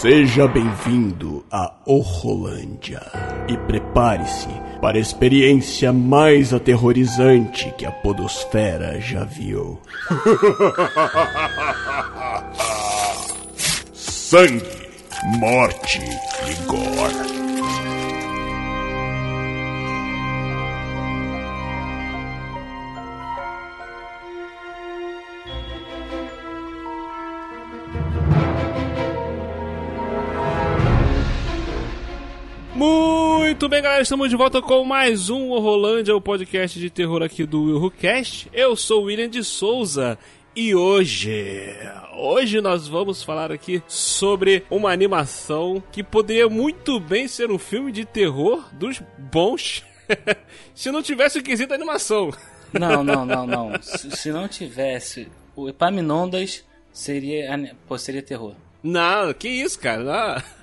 Seja bem-vindo a Horrolândia e prepare-se para a experiência mais aterrorizante que a Podosfera já viu. Sangue, morte e gore. Galera, estamos de volta com mais um Horrolândia, o podcast de terror aqui do WilhoCast. Eu sou o William de Souza e hoje, hoje nós vamos falar aqui sobre uma animação que poderia muito bem ser um filme de terror dos bons, se não tivesse o quesito animação. Não, não, não, não. Se, se não tivesse o Epaminondas, seria, pô, seria terror. Não, que isso, cara.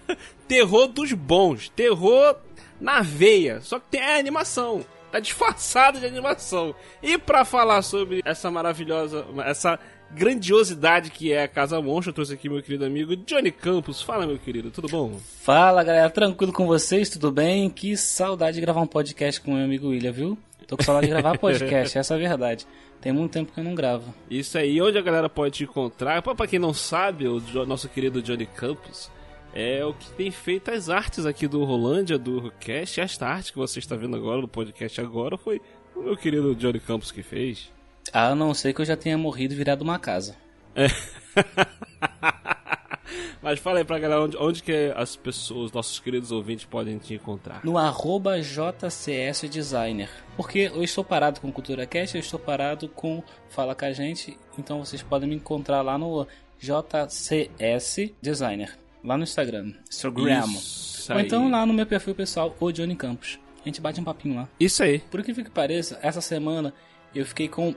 Não. Terror dos bons. Terror na veia. Só que tem a animação. Tá disfarçado de animação. E para falar sobre essa maravilhosa, essa grandiosidade que é a Casa Monstro, eu trouxe aqui meu querido amigo Johnny Campos. Fala, meu querido, tudo bom? Fala, galera, tranquilo com vocês? Tudo bem? Que saudade de gravar um podcast com meu amigo William, viu? Tô com saudade de gravar podcast, essa é a verdade. Tem muito tempo que eu não gravo. Isso aí, onde a galera pode te encontrar? Pra quem não sabe, o nosso querido Johnny Campos é o que tem feito as artes aqui do Rolândia, do cast. Esta arte que você está vendo agora, no podcast agora, foi o meu querido Johnny Campos que fez. A não ser que eu já tenha morrido e virado uma casa. É. Mas fala aí pra galera onde, onde que as pessoas, nossos queridos ouvintes, podem te encontrar. No arroba JCS Designer. Porque eu estou parado com Cultura Cast, eu estou parado com Fala com a gente. Então vocês podem me encontrar lá no JCS Designer. Lá no Instagram. Instagram. Isso Ou então lá no meu perfil pessoal, o Johnny Campos. A gente bate um papinho lá. Isso aí. Por que que pareça, essa semana eu fiquei com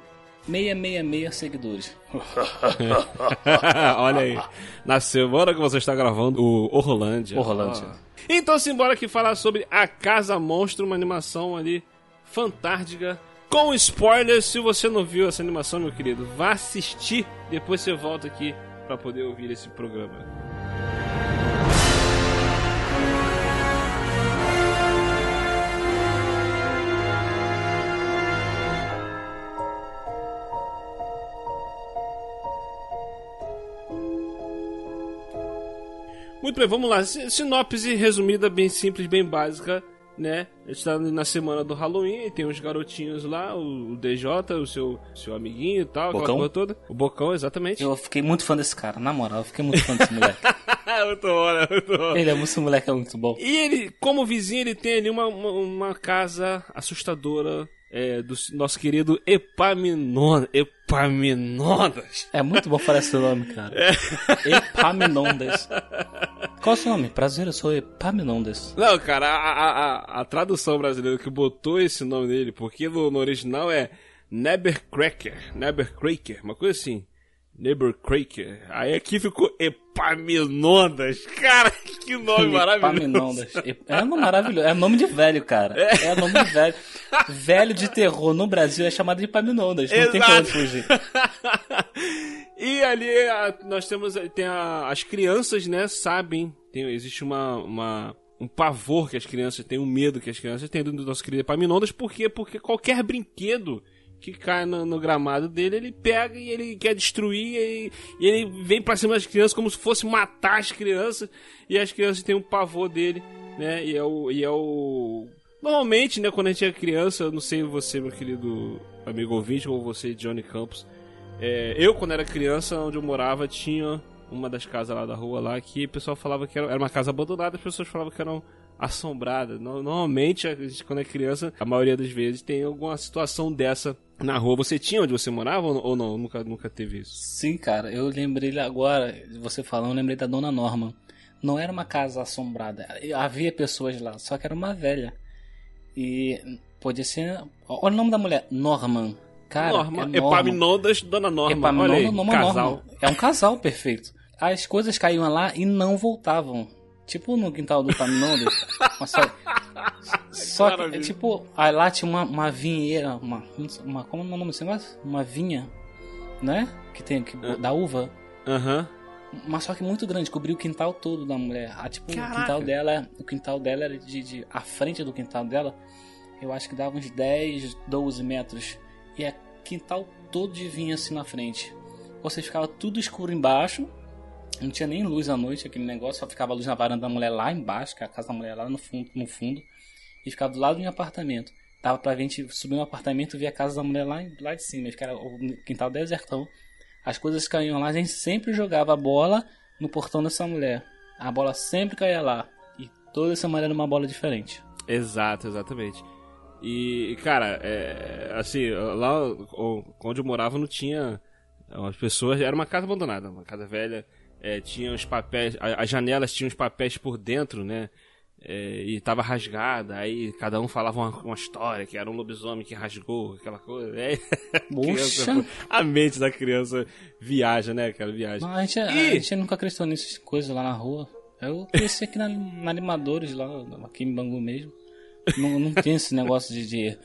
666 seguidores. Olha aí. Na semana que você está gravando o Horrolândia. Horrolândia. Ó. Então simbora aqui falar sobre A Casa Monstro, uma animação ali fantástica. Com spoilers, se você não viu essa animação, meu querido, vá assistir. Depois você volta aqui para poder ouvir esse programa. Muito bem, vamos lá. Si- Sinopse resumida, bem simples, bem básica, né? A gente tá na semana do Halloween, e tem uns garotinhos lá, o DJ, o seu, seu amiguinho e tal, aquela Bocão? porra toda. O Bocão, exatamente. Eu fiquei muito fã desse cara, na moral, eu fiquei muito fã desse moleque. muito bom, né? Muito bom. Ele é muito, moleque é muito bom. E ele, como vizinho, ele tem ali uma, uma, uma casa assustadora é, do nosso querido Epaminondas. Epaminondas. É muito bom falar esse nome, cara. Epaminondas. Qual é o seu nome? Prazer, eu sou Epaminondas. Não, cara, a, a, a, tradução brasileira que botou esse nome nele, porque no, no original é Nebercracker, Nebercracker, uma coisa assim. Nebercracker. Aí aqui ficou Epaminondas. Cara, que nome maravilhoso. Epaminondas. É nome maravilhoso. É nome de velho, cara. É nome de velho. Velho de terror no Brasil é chamado de Epaminondas. Não tem onde fugir. e ali a- nós temos tem a- as crianças, né, sabem, tem, existe uma, uma um pavor que as crianças têm, um medo que as crianças têm do nosso querido Epaminondas, por quê? Porque qualquer brinquedo que cai no, no gramado dele, ele pega e ele quer destruir e, e ele vem pra cima das crianças como se fosse matar as crianças e as crianças têm um pavor dele, né? E é o e é o normalmente, né, quando a gente é criança, eu não sei você, meu querido amigo ouvinte, ou você, Johnny Campos, é, eu, quando era criança, onde eu morava, tinha uma das casas lá da rua lá que o pessoal falava que era, era uma casa abandonada, as pessoas falavam que eram assombradas. No- Normalmente, quando é criança, a maioria das vezes tem alguma situação dessa na rua. Você tinha onde você morava ou não? Nunca, nunca teve isso. Sim, cara. Eu lembrei agora, você falando, eu lembrei da Dona Norma. Não era uma casa assombrada. Havia pessoas lá, só que era uma velha. E podia ser... Olha o nome da mulher. Norman. Cara, Norma, é Norma. Epaminondas, Dona Norma. Epaminondas, Olha aí, Norma, casal. Norma. É um casal perfeito. As coisas caíam lá e não voltavam. Tipo no quintal do Epaminondas. Mas só só que, é tipo, aí lá tinha uma, uma vinheira, uma, uma. Como é o nome desse negócio? Uma vinha, né? Que tem que, da uva. Aham. Mas só que muito grande, cobriu o quintal todo da mulher. Ah, tipo, o Caraca. quintal dela, o quintal dela era de, de a frente do quintal dela, eu acho que dava uns 10, 12 metros. E é quintal todo de vinho assim na frente. Você ficava tudo escuro embaixo. Não tinha nem luz à noite aquele negócio, só ficava a luz na varanda da mulher lá embaixo, que é a casa da mulher lá no fundo, no fundo. E ficava do lado de um apartamento. Dava pra gente subir no apartamento e ver a casa da mulher lá, lá de cima. Ficava o quintal desertão. As coisas caíam lá, a gente sempre jogava a bola no portão dessa mulher. A bola sempre caía lá. E toda mulher era uma bola diferente. Exato, exatamente. E, cara, é, assim, lá onde eu morava não tinha. As pessoas. Era uma casa abandonada, uma casa velha. É, tinha os papéis. a- As janelas tinham os papéis por dentro, né? é, e tava rasgada. Aí cada um falava uma, uma história, que era um lobisomem que rasgou, aquela coisa. É, criança- a mente da criança viaja, né, cara? Viaja. Não, a, gente, a, Ih! gente nunca acreditou nessas coisas lá na rua. Eu cresci aqui na, na Animadores, lá, aqui em Bangu mesmo. Não, não tem esse negócio de, de,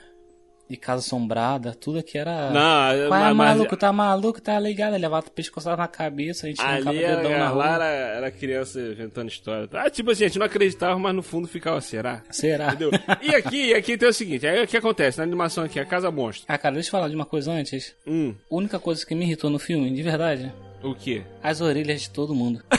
de casa assombrada, tudo aqui era. Não, Qual é, mas- mas- maluco? Tá maluco? Tá ligado? Levava pescoçada na cabeça, a gente Ali o dedão na era, rua. lá era, era criança inventando história. Ah, tipo assim, a gente não acreditava, mas no fundo ficava, será? Será? Entendeu? E aqui, e aqui tem o seguinte, aí o que acontece na animação aqui, a Casa Monstro. Ah, cara, deixa eu falar de uma coisa antes. Hum, A única coisa que me irritou no filme, de verdade, o quê? as orelhas de todo mundo.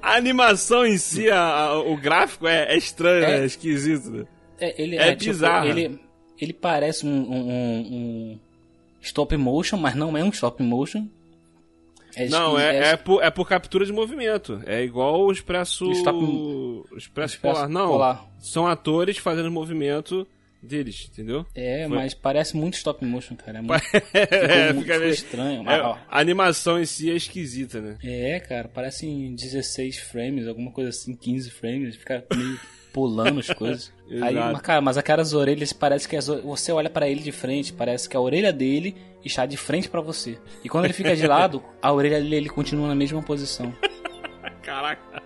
A animação em si, a- a- o gráfico é, é estranho, É. é esquisito. né? É, ele É é, tipo, bizarro. ele, ele parece um, um- um- stop motion, mas não é um stop motion. É Não, esqui- é, é, por, é por captura de movimento. É igual o Expresso... Stop- Expresso, Expresso Polar. Não, Polar. são atores fazendo movimento deles, entendeu? É, Foi- mas parece muito stop motion, cara. É muito, é, muito- fica meio- estranho. é, Mas, ó, a animação em si é esquisita, né? é, cara, parece em 16 frames, alguma coisa assim, 15 frames, fica meio pulando as coisas. Aí, mas, cara, mas aquelas orelhas parece que as, você olha pra ele de frente, parece que a orelha dele está de frente pra você. E quando ele fica de lado, a orelha dele ele continua na mesma posição. Caraca.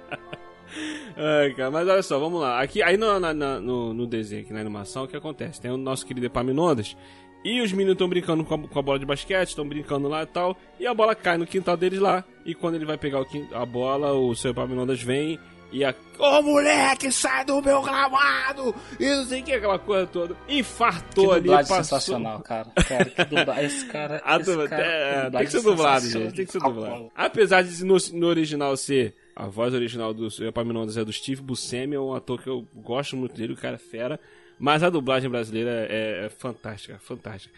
Ai, cara, mas olha só, vamos lá. Aqui, aí no, na- no, no desenho, aqui na animação, o que acontece? Tem o nosso querido Epaminondas e os meninos estão brincando com a, com a bola de basquete, estão brincando lá e tal, e a bola cai no quintal deles lá, e quando ele vai pegar a bola, o seu Epaminondas vem e a... Ô moleque, sai do meu gramado! E não sei o que, aquela coisa toda. Que Infartou ali, dublagem passou... sensacional, cara. Cara, que. Esse cara. Esse cara é, tem que ser dublado, gente. Tem que ser dublado. Apesar de no, no original ser. A voz original do Epaminondas é do Steve Buscemi, é um ator que eu gosto muito dele, o cara é fera. Mas a dublagem brasileira é, é fantástica, fantástica.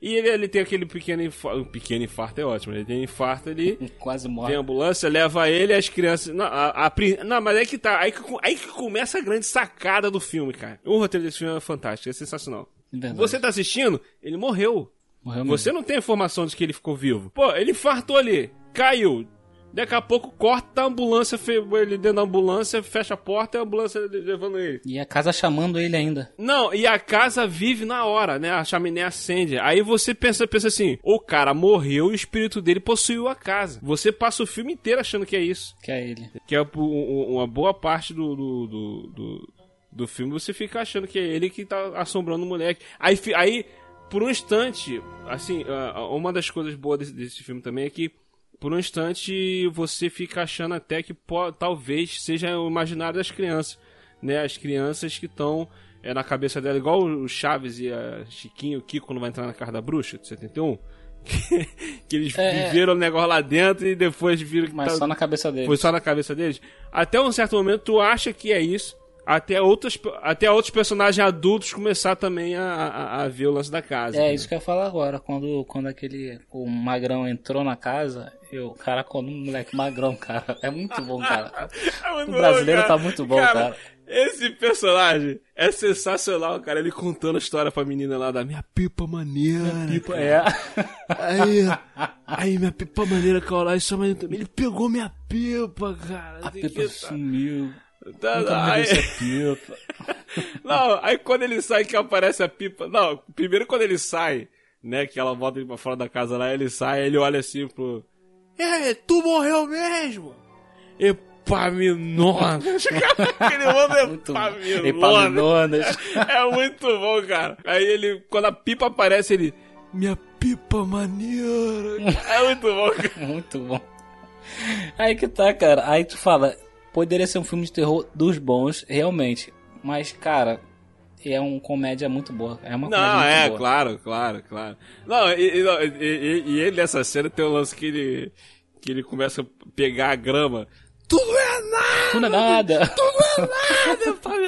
E ele, ele tem aquele pequeno infarto. Um pequeno infarto é ótimo. Ele tem um infarto ali. Quase morre. ambulância, leva ele e as crianças. Não, a, a não, mas aí que tá. Aí que, aí que começa a grande sacada do filme, cara. O roteiro desse filme é fantástico, é sensacional. Verdade. Você tá assistindo? Ele morreu. Morreu mesmo. Você não tem informação de que ele ficou vivo. Pô, ele infartou ali, caiu. Daqui a pouco corta a ambulância, ele dentro da ambulância, fecha a porta e a ambulância levando ele. E a casa chamando ele ainda. Não, e a casa vive na hora, né? A chaminé acende. Aí você pensa, pensa assim: o cara morreu e o espírito dele possuiu a casa. Você passa o filme inteiro achando que é isso. Que é ele. Que é um- um- uma boa parte do, do, do, do, do filme, você fica achando que é ele que tá assombrando o moleque. Aí, aí por um instante, assim, uma das coisas boas desse, desse filme também é que, por um instante, você fica achando até que po- talvez seja o imaginário das crianças, né? As crianças que estão é, na cabeça dela, igual o Chaves e a Chiquinho, o Kiko, quando vai entrar na Casa da Bruxa, de 71. Que, que eles É. viveram o negócio lá dentro e depois viram que Mas tá- só na cabeça dele. foi só na cabeça deles. Até um certo momento tu acha que é isso. Até, outras, até outros personagens adultos começar também a, a, a ver o lance da casa. É isso que eu ia falar agora. Quando, quando aquele. O magrão entrou na casa, eu. Cara, quando um moleque magrão, cara. É muito bom, cara. É O bom, brasileiro cara. tá muito bom, cara. Esse personagem é sensacional, cara. Ele contando a história pra menina lá da minha pipa maneira. cara. É. Aí, aí minha pipa maneira, isso é maneiro também. Ele pegou minha pipa, cara. A pipa que- sumiu. Tá, Nunca aí- vi essa pipa. Não, aí quando ele sai que aparece a pipa. Não, primeiro quando ele sai, né? Que ela volta ele pra fora da casa lá, ele sai, ele olha assim pro. É, tu morreu mesmo? Epaminondas. Aquele mano é. Epaminondas. Epaminondas. É muito bom, cara. Aí ele, quando a pipa aparece, ele. minha pipa maneira. É muito bom, cara. Muito bom. Aí que tá, cara. Aí tu fala, poderia ser um filme de terror dos bons, realmente. Mas, cara, é uma comédia muito boa. É uma comédia Não, muito é, boa. claro, claro, claro. Não, e, e- e- e- ele nessa cena tem um lance que ele, que ele começa a pegar a grama. Tudo é nada! Tudo é nada. nada, Pablo.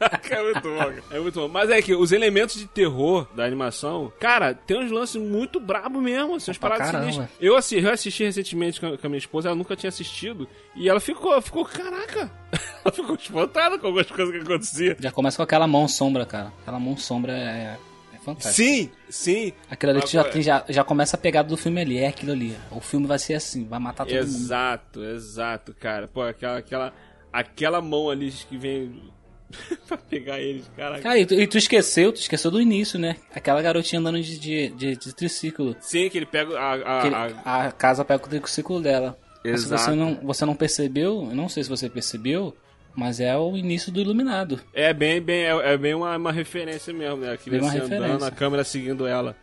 é muito bom, cara. É muito bom. Mas é que os elementos de terror da animação, cara, tem uns lances muito brabo mesmo, assim, umas paradas caramba. sinistras. Eu, eu assisti recentemente com a, com a minha esposa, ela nunca tinha assistido, e ela ficou, ficou, caraca, ela ficou espantada com algumas coisas que aconteciam. Já começa com aquela mão sombra, cara. Aquela mão sombra é, fantástica. Sim, sim. Aquilo ali já, tem- já, já começa a pegada do filme ali. É aquilo ali. O filme vai ser assim, vai matar todo mundo. Exato, exato, cara. Pô, aquela, aquela, aquela mão ali que vem pra pegar eles, caraca. Cara, e tu, e tu esqueceu, tu esqueceu do início, né? Aquela garotinha andando de, de, de, de triciclo. Sim, que ele pega a. a- ele- a- a casa pega o triciclo dela. Mas Se Exato. você não, você não percebeu, eu não sei se você percebeu, mas é o início do Iluminado. É bem, bem, é, é bem uma, uma referência mesmo, né? A criança andando, a câmera seguindo ela.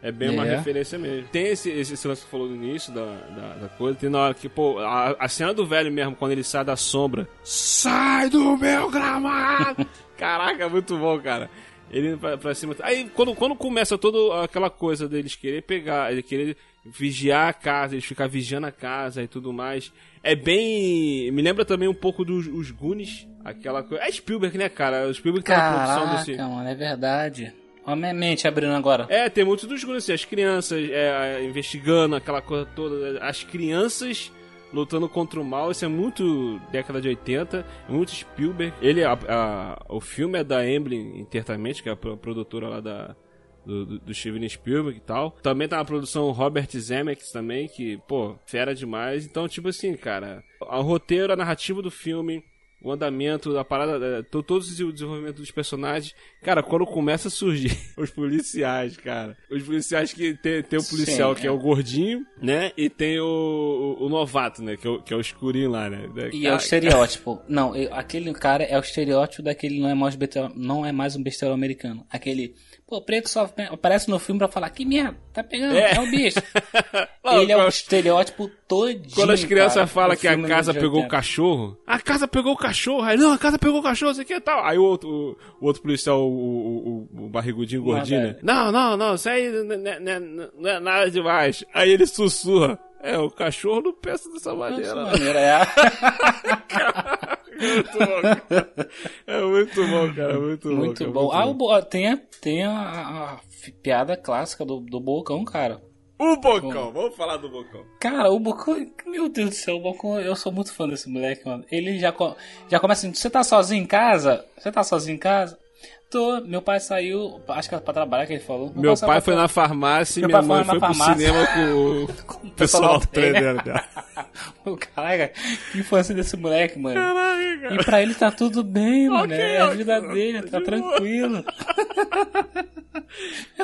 É bem uma É. referência mesmo. Tem esse, esse, esse lance que falou no início da, da, da coisa. Tem na hora que, pô, a, a cena do velho mesmo, quando ele sai da sombra. Sai do meu gramado! Caraca, muito bom, cara. Ele indo pra, pra cima. Aí, quando, quando começa toda aquela coisa deles querer pegar, ele querer vigiar a casa, eles ficar vigiando a casa e tudo mais. É bem. Me lembra também um pouco dos os Goonies. Aquela coisa. É Spielberg, né, cara? O Spielberg tá na produção Caraca, desse. mano, é verdade. Olha a minha mente abrindo agora. É, tem muito dos Goonies, assim, as crianças é, investigando aquela coisa toda, as crianças lutando contra o mal, isso é muito década de 80, é muito Spielberg. Ele, a, a- o filme é da Amblin Entertainment, que é a pro- produtora lá da, do, do, do Steven Spielberg e tal. Também tá na produção Robert Zemeckis também, que, pô, fera demais. Então, tipo assim, cara, o roteiro, a narrativa do filme, o andamento, a parada, é, to- todos os desenvolvimentos dos personagens. Cara, quando começa a surgir os policiais, cara. Os policiais que tem, tem o policial Sim, que é. é. o gordinho, né? E tem o, o, o novato, né? Que é o, que é o escurinho lá, né? E é o estereótipo. Não, eu- aquele cara é o estereótipo daquele não é mais não é mais um besteiro americano. Aquele, pô, preto só aparece no filme pra falar que merda, tá pegando, É. é, o bicho. Não, Ele é o quando- estereótipo todinho. Quando as crianças falam que a casa pegou o 80. cachorro, a casa pegou o cachorro, aí não, a casa pegou o cachorro, isso aqui e tal. Aí o outro, o, o outro policial, o, o, o- o barrigudinho gordinho, né? Não, não, não, isso aí não, não- não- não é nada demais. Aí ele sussurra. É, o cachorro não pensa dessa maneira. Dessa maneira, é. É muito bom, cara. É muito bom, cara. é Muito, bom. Muito cara, bom. muito Ah, o Bo- tem, a, tem a, a piada clássica do, do Bocão, cara. O Bocão, vamos falar do Bocão. Cara, o Bocão, meu Deus do céu, o Bocão, eu sou muito fã desse moleque, mano. Ele já, já começa assim, você tá sozinho em casa? Você tá sozinho em casa? Tô, meu pai saiu, acho que era pra trabalhar que ele falou. Meu pai pra foi tra- na farmácia e minha mãe foi foi pro cinema com o o pessoal treinando. cara. Caraca, que infância desse moleque, mano. Caraca, cara. E pra ele tá tudo bem, mano. É a vida dele, tá de tranquilo.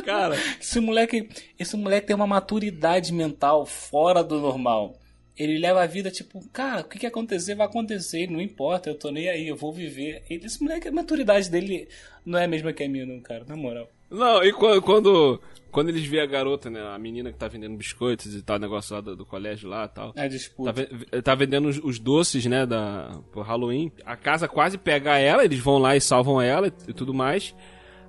Cara, Esse moleque, esse moleque tem uma maturidade mental fora do normal. Ele leva a vida tipo, cara, o que, que acontecer vai acontecer, não importa, eu tô nem aí, eu vou viver. Ele, esse moleque, a maturidade dele não é a mesma que a minha, não, cara, na moral. Não, e quando, quando, quando eles veem a garota, né, a menina que tá vendendo biscoitos e tal, negócio lá do, do colégio lá e tal. Tá, disputa. ve- tá vendendo os, os doces, né, da, pro Halloween. A casa quase pega ela, eles vão lá e salvam ela e, tudo mais.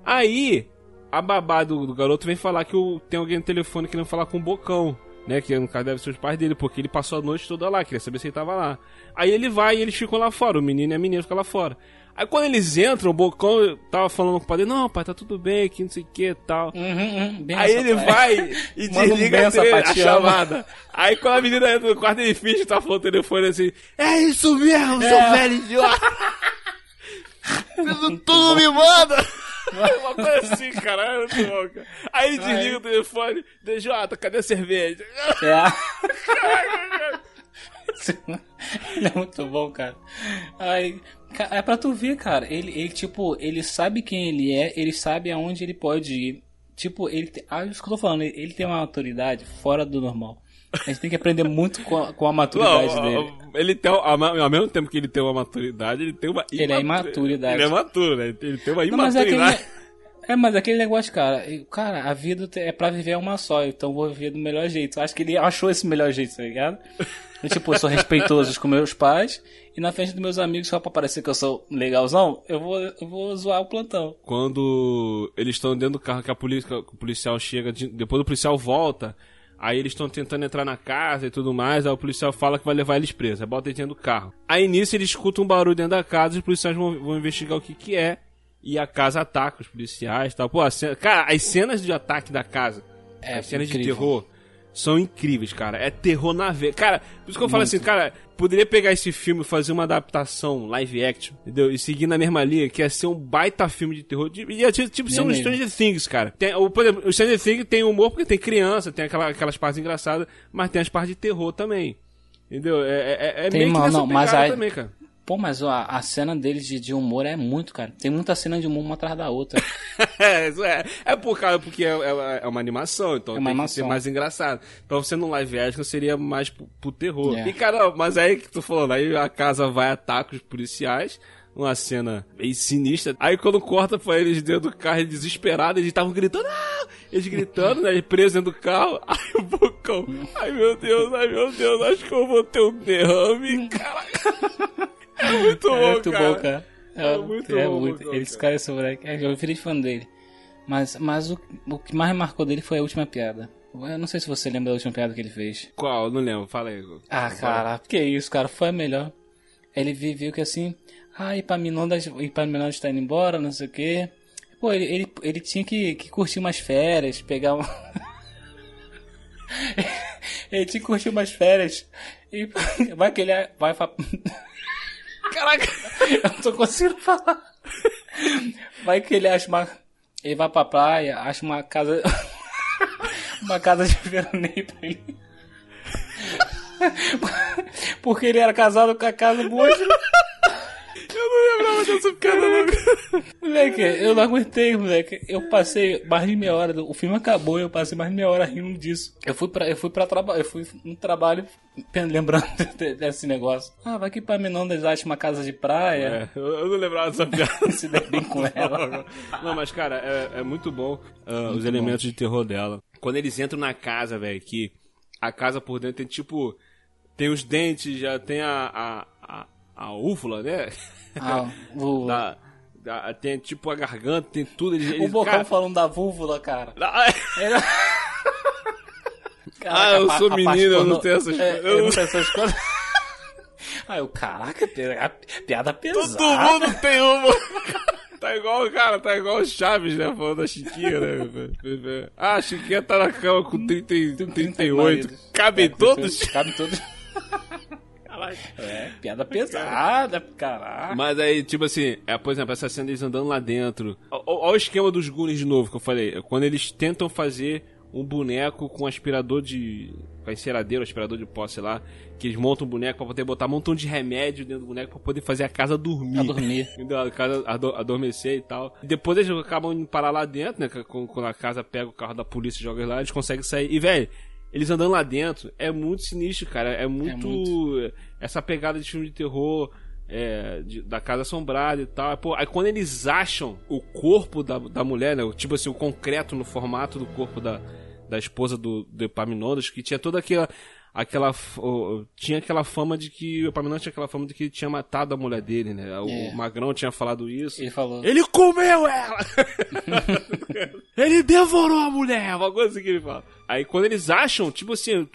Aí, a babá do, do garoto vem falar que o, tem alguém no telefone querendo falar com o Bocão. Né, que no caso deve ser os pais dele, porque ele passou a noite toda lá, queria saber se ele tava lá. Aí ele vai e eles ficam lá fora, o menino e a menina ficam lá fora. Aí quando eles entram, o Bocão tava falando com o pai dele, não, pai, tá tudo bem, que não sei o que e tal. Uhum, uhum, benção, Aí ele pai. vai e um desliga benção, a, pai, a chamada. Aí quando a menina entra no quarto, ele finge que tá falando o telefone assim. É isso mesmo, seu É. velho idiota. Tudo me manda. Uma coisa assim, cara. Aí ele desliga o telefone. DJ, cadê a cerveja? É. ele é muito bom, cara. Aí, é pra tu ver, cara. Ele, ele, tipo, ele sabe quem ele é, ele sabe aonde ele pode ir. Tipo, ele. Ah, isso que eu tô falando, ele, tem uma maturidade fora do normal. A gente tem que aprender muito com a, com a maturidade Não, dele. ele tem, ao ao mesmo tempo que ele tem uma maturidade, ele tem uma Ele é imaturidade. Ele é maturo, né? Ele tem uma Não, mas é que ele, imaturidade. É, mas aquele negócio, cara, cara, a vida é pra viver uma só, então vou viver do melhor jeito. Acho que ele achou esse melhor jeito, tá ligado? Eu, tipo, eu sou respeitoso com meus pais e na frente dos meus amigos, só pra parecer que eu sou legalzão, eu vou, eu vou zoar o plantão. Quando eles estão dentro do carro que a polícia, o policial chega, de- depois o policial volta, aí eles estão tentando entrar na casa e tudo mais, aí o policial fala que vai levar eles presos, aí bota eles dentro do carro. Aí nisso eles escutam um barulho dentro da casa e os policiais vão, vão investigar o que que é, e a casa ataca os policiais e tal. Pô, cena- cara, as cenas de ataque da casa, É, as cenas incrível. de terror, são incríveis, cara. É terror na veia. Cara, por isso que eu falo assim, cara, poderia pegar esse filme e fazer uma adaptação live action, entendeu? E seguir na mesma linha, que ia ser um baita filme de terror. Ia tipo, tipo ser um. Stranger Things, cara. Tem, o, por exemplo, o Stranger Things tem humor porque tem criança, tem aquela, aquelas partes engraçadas, mas tem as partes de terror também. Entendeu? É, é, é Tem, meio que nessa não, mas aí- também, cara. Pô, mas a, a cena deles de, de humor é muito, cara. Tem muita cena de humor uma atrás da outra. é, é, é por causa, porque é, é- é uma animação, então É uma tem que animação. ser mais engraçado. Pra você no live action seria mais pro, pro terror. É. E cara, mas aí que tu falando, aí a casa vai atacar os policiais, uma cena meio sinistra. Aí quando corta pra eles dentro do carro, eles desesperados, eles estavam gritando, ah! Eles gritando, né? Eles presos dentro do carro. Aí o bocão, ai meu Deus, ai meu Deus, acho que eu vou ter um derrame. Caraca. É muito bom, é muito cara. bom, cara. É, É muito é bom, muito. bom, Esse cara. cara, esse moleque. é, Eu virei fã dele. Mas, mas o, o que mais me marcou dele foi a última piada. Eu não sei se você lembra da última piada que ele fez. Qual? Não lembro, fala aí. Ah, cara, que isso, cara, foi a melhor. Ele vi- viu que assim, ah, Ipaminondas, Ipaminondas tá indo embora, não sei o quê. Pô, ele, ele, ele tinha que, que curtir umas férias, pegar um... ele tinha que curtir umas férias. E vai que ele vai. Caraca! Eu não tô conseguindo falar. Vai que ele acha uma... Ele vai pra praia, acha uma casa... uma casa de veraneio pra ele. Porque ele era casado com a casa moça. Eu não lembrava dessa piada, não. Moleque, eu não aguentei, moleque. Eu passei mais de meia hora. O filme acabou e eu passei mais de meia hora rindo disso. Eu fui pra, eu fui pra trabalho, eu fui no trabalho lembrando de- desse negócio. Ah, vai que pra Menondas acha uma casa de praia. É, eu não lembrava dessa piada. Se der bem com ela. Não, mas, cara, é, é muito bom ah, os elementos de terror dela. Quando eles entram na casa, velho, que a casa por dentro tem tipo. Tem os dentes, já tem a. a, a, a úvula, né? Ah, o, da- tem tipo a garganta, tem tudo. Eles, o Bocão cara, falando da vúvula, cara. Ah, Ele- Ah, eu sou menino, eu não pornô- tenho essas é, coisas. Eu não tenho essas coisas. Aí eu, caraca, piada, pesada. Todo mundo tem uma. Tá igual, cara, tá igual o Chaves, né? Falando da Chiquinha, né? Ah, a Chiquinha tá na cama com 30, e- 38. maridos. Cabem É, todos? Cabe todos. É, piada pesada, caraca. Mas aí, tipo assim, é, por exemplo, essa cena deles andando lá dentro. Olha o esquema dos Goonies de novo que eu falei. Quando eles tentam fazer um boneco com aspirador de. com enceradeiro, aspirador de pó, sei lá. Que eles montam um boneco pra poder botar um montão de remédio dentro do boneco pra poder fazer a casa dormir. A dormir. A casa ado- adormecer e tal. E depois eles acabam indo parar lá dentro, né? Quando a casa pega o carro da polícia e joga lá, eles conseguem sair. E, velho, eles andando lá dentro é muito sinistro, cara. É muito. Essa pegada de filme de terror. é, de- da casa assombrada e tal. Pô, aí quando eles acham o corpo da, da mulher, né? Tipo assim, o concreto no formato do corpo da, da esposa do, do Epaminondas, que tinha toda aquela. Aquela, tinha aquela fama de que o Epaminondas tinha aquela fama de que ele tinha matado a mulher dele, né? O É. Magrão tinha falado isso. Ele falou. Ele comeu ela! ele devorou a mulher! Uma coisa assim que ele fala. Aí quando eles acham, tipo assim,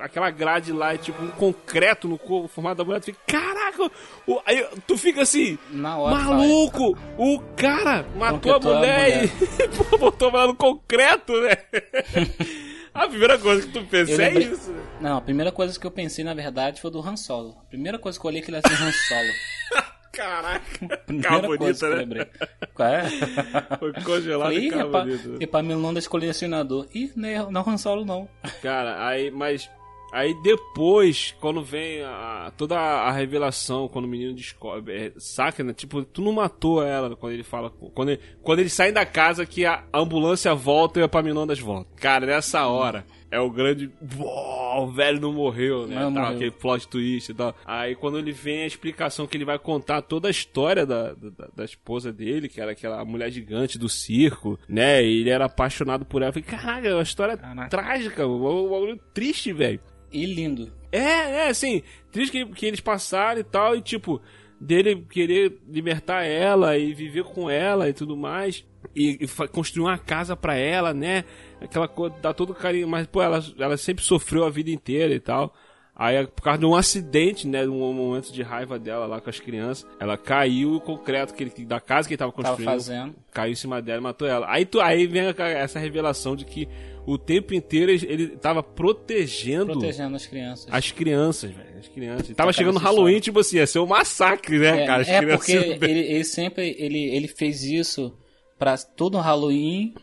aquela grade lá é tipo um concreto no corpo, formato da mulher, tu fica, caraca! O- aí tu fica assim, Na hora, maluco! O cara matou a Concretou a mulher, e botou ela no concreto, né? a primeira coisa que tu pensa Eu é lembrei- isso. Não, a primeira coisa que eu pensei, na verdade, foi do Han Solo. A primeira coisa que eu olhei que ele era Han Solo. Caraca! Primeira coisa que eu né? lembrei. Qual é? Foi congelado Falei, e ih, rapaz, bonito. e pra. Ih, não é não é Han Solo, não. Cara, aí, mas. Aí depois, quando vem a- toda a revelação, quando o menino descobre, é, saca, né? Tipo, tu não matou ela quando ele fala. Quando ele, quando eles saem da casa que a ambulância volta e a Paminondas volta. Cara, nessa hora é o grande. Uou, o velho não morreu, né? Não tal, morreu. Aquele plot twist e tal. Aí quando ele vem a explicação que ele vai contar toda a história da, da, da esposa dele, que era aquela mulher gigante do circo, né? E ele era apaixonado por ela. Eu falei, caraca, é uma história Caraca. trágica, um um bagulho triste, velho. E lindo. É, é, assim, triste que, que eles passaram e tal, e tipo, dele querer libertar ela e viver com ela e tudo mais, e, e construir uma casa pra ela, né? Aquela coisa, dá todo carinho, mas, pô, ela, ela sempre sofreu a vida inteira e tal. Aí, por causa de um acidente, né, de um momento de raiva dela lá com as crianças, ela caiu o concreto que ele, da casa que ele tava Tava construindo fazendo. caiu em cima dela e matou ela. Aí, tu, aí vem a- essa revelação de que o tempo inteiro ele, tava protegendo Protegendo as crianças. as crianças, velho. As crianças. Tava chegando Halloween, só- tipo assim, ia ser um massacre, né, É, cara? As é porque ele, ele sempre ele, ele fez isso pra todo Halloween,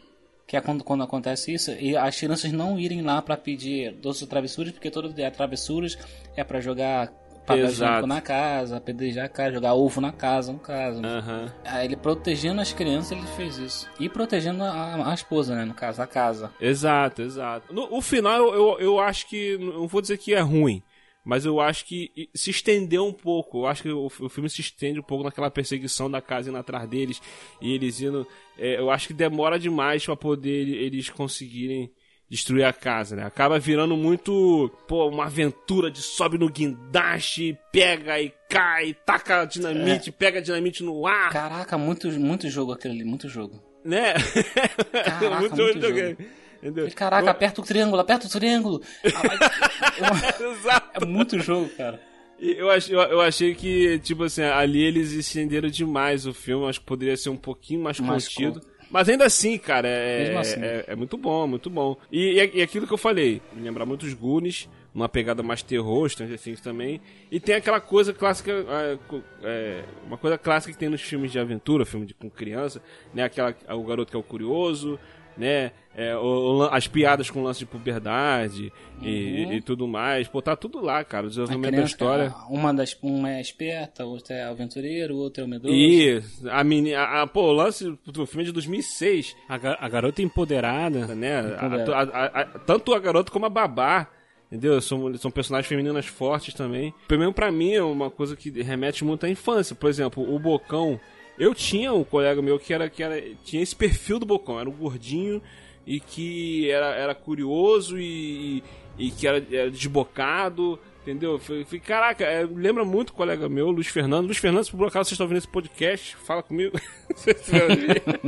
que é quando, quando acontece isso, e as crianças não irem lá pra pedir doces ou travessuras, porque todo dia travessuras é pra jogar papel Exato. na casa, apedrejar a casa, jogar ovo na casa, no caso. Aham. Aí ele protegendo as crianças, ele fez isso. E protegendo a, a esposa, né, no caso, a casa. Exato, exato. No o final, eu, eu, eu acho que. Não vou dizer que é ruim. Mas eu acho que se estendeu um pouco. Eu acho que o, filme se estende um pouco naquela perseguição da casa indo atrás deles. E eles indo. é, eu acho que demora demais pra poder eles conseguirem destruir a casa, né? Acaba virando muito, pô, uma aventura de sobe no guindaste, pega e cai, taca dinamite, pega dinamite no ar, Caraca, muito, muito jogo aquilo ali, muito jogo. né? Caraca, muito, muito videogame. Entendeu? Caraca, aperta o triângulo, aperta o triângulo. Ah, Exato. É muito jogo, cara. Eu achei, eu, eu achei que, tipo assim, ali eles estenderam demais o filme. Acho que poderia ser um pouquinho mais, Mais contido. Mas ainda assim, cara, é, assim. é, é muito bom, muito bom. E, e, e aquilo que eu falei, me lembrar muito os Goonies, uma pegada mais terror, Stranger Things também. E tem aquela coisa clássica, é, é, uma coisa clássica que tem nos filmes de aventura, filme de, com criança, né? Aquela, o garoto que é o curioso, né? É, o- o as piadas com lance de puberdade e, e- e tudo mais. Pô, tá tudo lá, cara. O desenvolvimento da criança, história. Uma das uma é esperta, outra é aventureiro, outra é o medroso. E a menina. A, a- pô, o lance do filme é de 2006. A, a garota empoderada, né? A- Empoderada. a- a- a- tanto a garota como a babá. Entendeu? São, são personagens femininas fortes também. Pelo menos pra mim é uma coisa que remete muito à infância. Por exemplo, o Bocão. Eu tinha um colega meu que era que era tinha esse perfil do Bocão. Era um gordinho e que era, era curioso e, e que era, era desbocado. Entendeu? Foi, foi- caraca, é, lembra muito o colega meu, Luiz Fernando. Luiz Fernando, se por acaso vocês estão ouvindo esse podcast, fala comigo.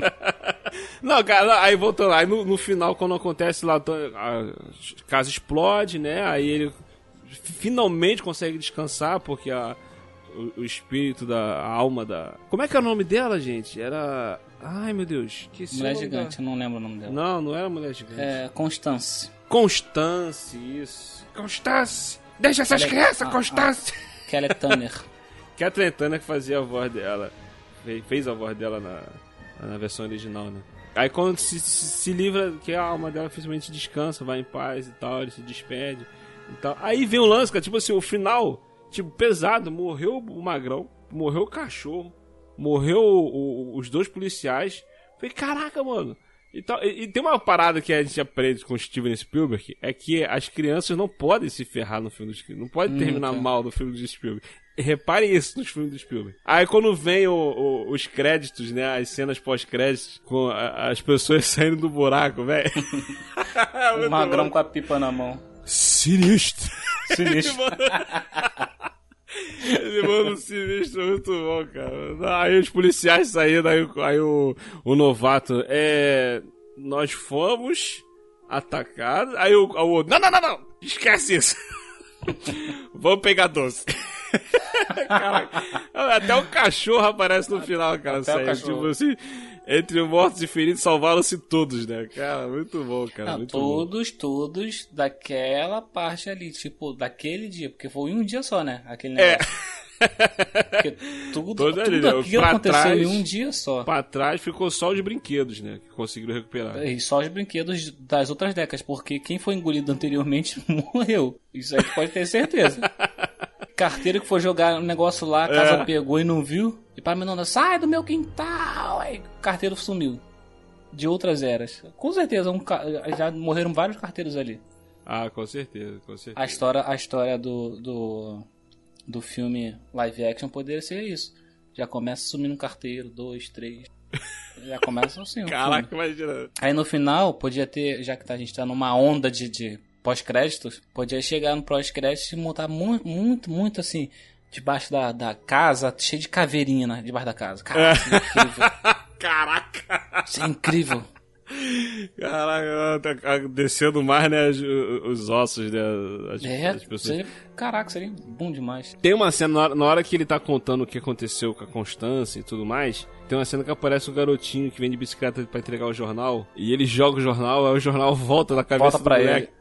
Não, cara, não, aí voltando lá, no, no final, quando acontece lá, a casa explode, né? Aí ele finalmente consegue descansar, porque a, o, o espírito da a alma da. Como é que é o nome dela, gente? Era. Ai meu Deus, que Mulher gigante, eu não lembro o nome dela. Não, não era mulher gigante. É Constance. Constance, isso. Constance! Deixa essas Ela- crianças, ah, Constance! Kelly Tanner. Que é a Trentana que fazia a voz dela. Fe- Fez a voz dela na, na versão original, né? Aí quando se, se, se livra, que a alma dela simplesmente descansa, vai em paz e tal, ele se despede e tal. Aí vem o lance, cara, tipo assim, o final, tipo, pesado, morreu o magrão, morreu o cachorro, morreu o- o- os dois policiais. Falei, caraca, mano. E, tal, e, e tem uma parada que a gente aprende com o Steven Spielberg, é que as crianças não podem se ferrar no filme do Spielberg, não pode terminar Nunca. mal no filme do Spielberg. Reparem isso nos filmes do Spielberg. Aí quando vem o- o- os créditos, né, as cenas pós-créditos, com a- as pessoas saindo do buraco, velho. O magrão com a pipa na mão. Sinistro. Sinistro. Ele manda um sinistro muito bom, cara. Aí os policiais saíram, aí, o- aí o, o novato, é. Nós fomos atacados. Aí o, o outro, não, não, não, não, esquece isso. Vamos pegar doce. Caraca, até o cachorro aparece no final, cara. Até o Saiu, cachorro. tipo assim, entre mortos e feridos salvaram-se todos, né? Cara, muito bom, cara. Não, muito bom. todos, todos daquela parte ali, tipo, daquele dia, porque foi em um dia só, né? Aquele É. negócio. Porque tudo, Todos tudo ali, né? aquilo Pra aconteceu trás- em um dia só. Pra trás ficou só os brinquedos, né? Que conseguiram recuperar. E só os brinquedos das outras décadas, porque quem foi engolido anteriormente morreu. Isso aí pode ter certeza. Carteiro que foi jogar um negócio lá, a casa É. pegou e não viu. E para menina, sai do meu quintal! Carteiro sumiu. De outras eras. Com certeza, um ca- já morreram vários carteiros ali. Ah, com certeza, com certeza. A história, a história do, do, do filme live action poderia ser isso. Já começa sumindo um carteiro, dois, três. Já começa assim. Caraca, filme. imagina. Aí no final, podia ter, já que a gente tá numa onda de, de pós-créditos, podia chegar no pós-crédito e montar muito, muito, muito assim, debaixo da, da casa, cheio de caveirinha né, debaixo da casa. Caraca, isso é incrível. Caraca! Isso é incrível. Caraca, tá descendo mais, né, os, os ossos né, as, É, as pessoas. seria, caraca, seria bom demais. Tem uma cena, na hora, na hora que ele tá contando o que aconteceu com a Constância e tudo mais, tem uma cena que aparece o garotinho que vem de bicicleta pra entregar o jornal, e ele joga o jornal, aí o jornal volta na cabeça Volta do pra moleque. ele.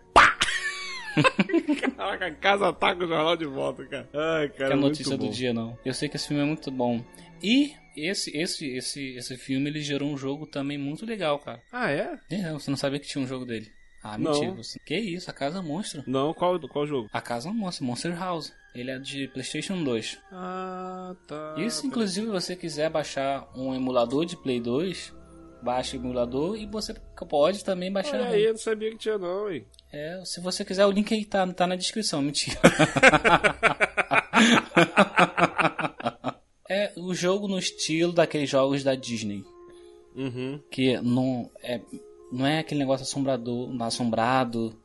Caraca, a casa tá com o jornal de volta, cara. Ai, cara, que é a notícia do dia, não. Eu sei que esse filme é muito bom. E esse, esse, esse, esse filme ele gerou um jogo também muito legal, cara. Ah, é? É, você não sabia que tinha um jogo dele. Ah, Não. mentira. Você... Que isso, a Casa Monstro. Não, qual, qual jogo? A Casa Monstro, Monster House. Ele é de PlayStation 2. Ah, tá. E se inclusive você quiser baixar um emulador de Play 2, baixa o emulador e você pode também baixar. Olha aí, eu não sabia que tinha não, hein. É, se você quiser, o link aí tá, tá na descrição, mentira. é o jogo no estilo daqueles jogos da Disney. Uhum. Que não é, não é aquele negócio assombrador, assombrado,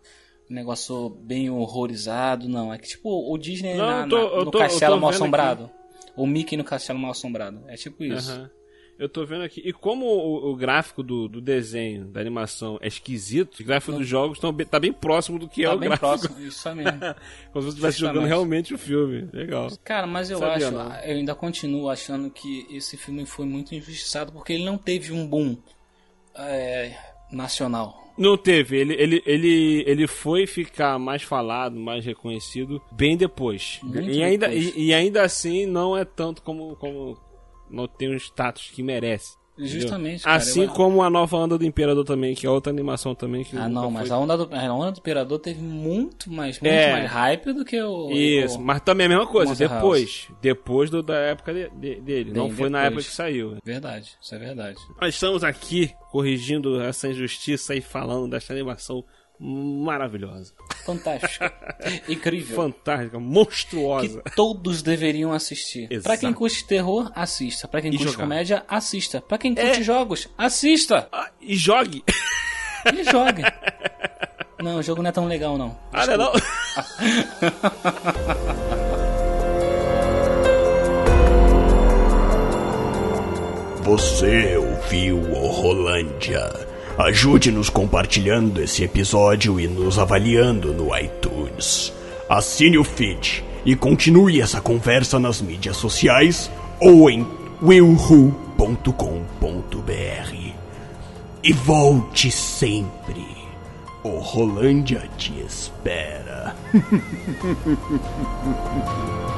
negócio bem horrorizado, não. É que tipo o Disney Não, na- tô- na- no tô- castelo mal assombrado. O Mickey no castelo mal assombrado. É tipo isso. Aham. Eu tô vendo aqui. E como o, o gráfico do, do desenho, da animação é esquisito, o gráfico dos jogos tão tá bem próximo do que é Tá o bem gráfico. próximo, isso aí mesmo. Como se você estivesse jogando realmente o filme. Legal. Cara, mas eu Sabia, acho, não. eu ainda continuo achando que esse filme foi muito injustiçado porque ele não teve um boom é, nacional. Não teve, ele, ele, ele, ele foi ficar mais falado, mais reconhecido bem depois. Muito e, ainda, depois. e, e ainda assim não é tanto como, como não tem o status que merece. Justamente, cara, Assim eu- como a nova onda do Imperador também, que é outra animação também que Ah, não, foi- mas a onda, do, a onda do Imperador teve muito mais, muito É. mais hype do que o. Isso, o- mas também é a mesma coisa, Monster depois. Depois do- da época de- de- dele. não Bem foi na depois. época que saiu. Verdade, isso é verdade. Nós estamos aqui corrigindo essa injustiça e falando dessa animação maravilhosa. Fantástico. Incrível. Fantástica, monstruosa. que todos deveriam assistir. Pra quem curte terror, assista. Pra quem E curte jogar. comédia, assista. Pra quem curte É. jogos, assista. Ah, e jogue! E jogue. não, o jogo não é tão legal, não. Ah, não, é não? Você ouviu o Rolândia. Ajude-nos compartilhando esse episódio e nos avaliando no iTunes. Assine o feed e continue essa conversa nas mídias sociais ou em willhu.com.br. E volte sempre. O Rolândia te espera.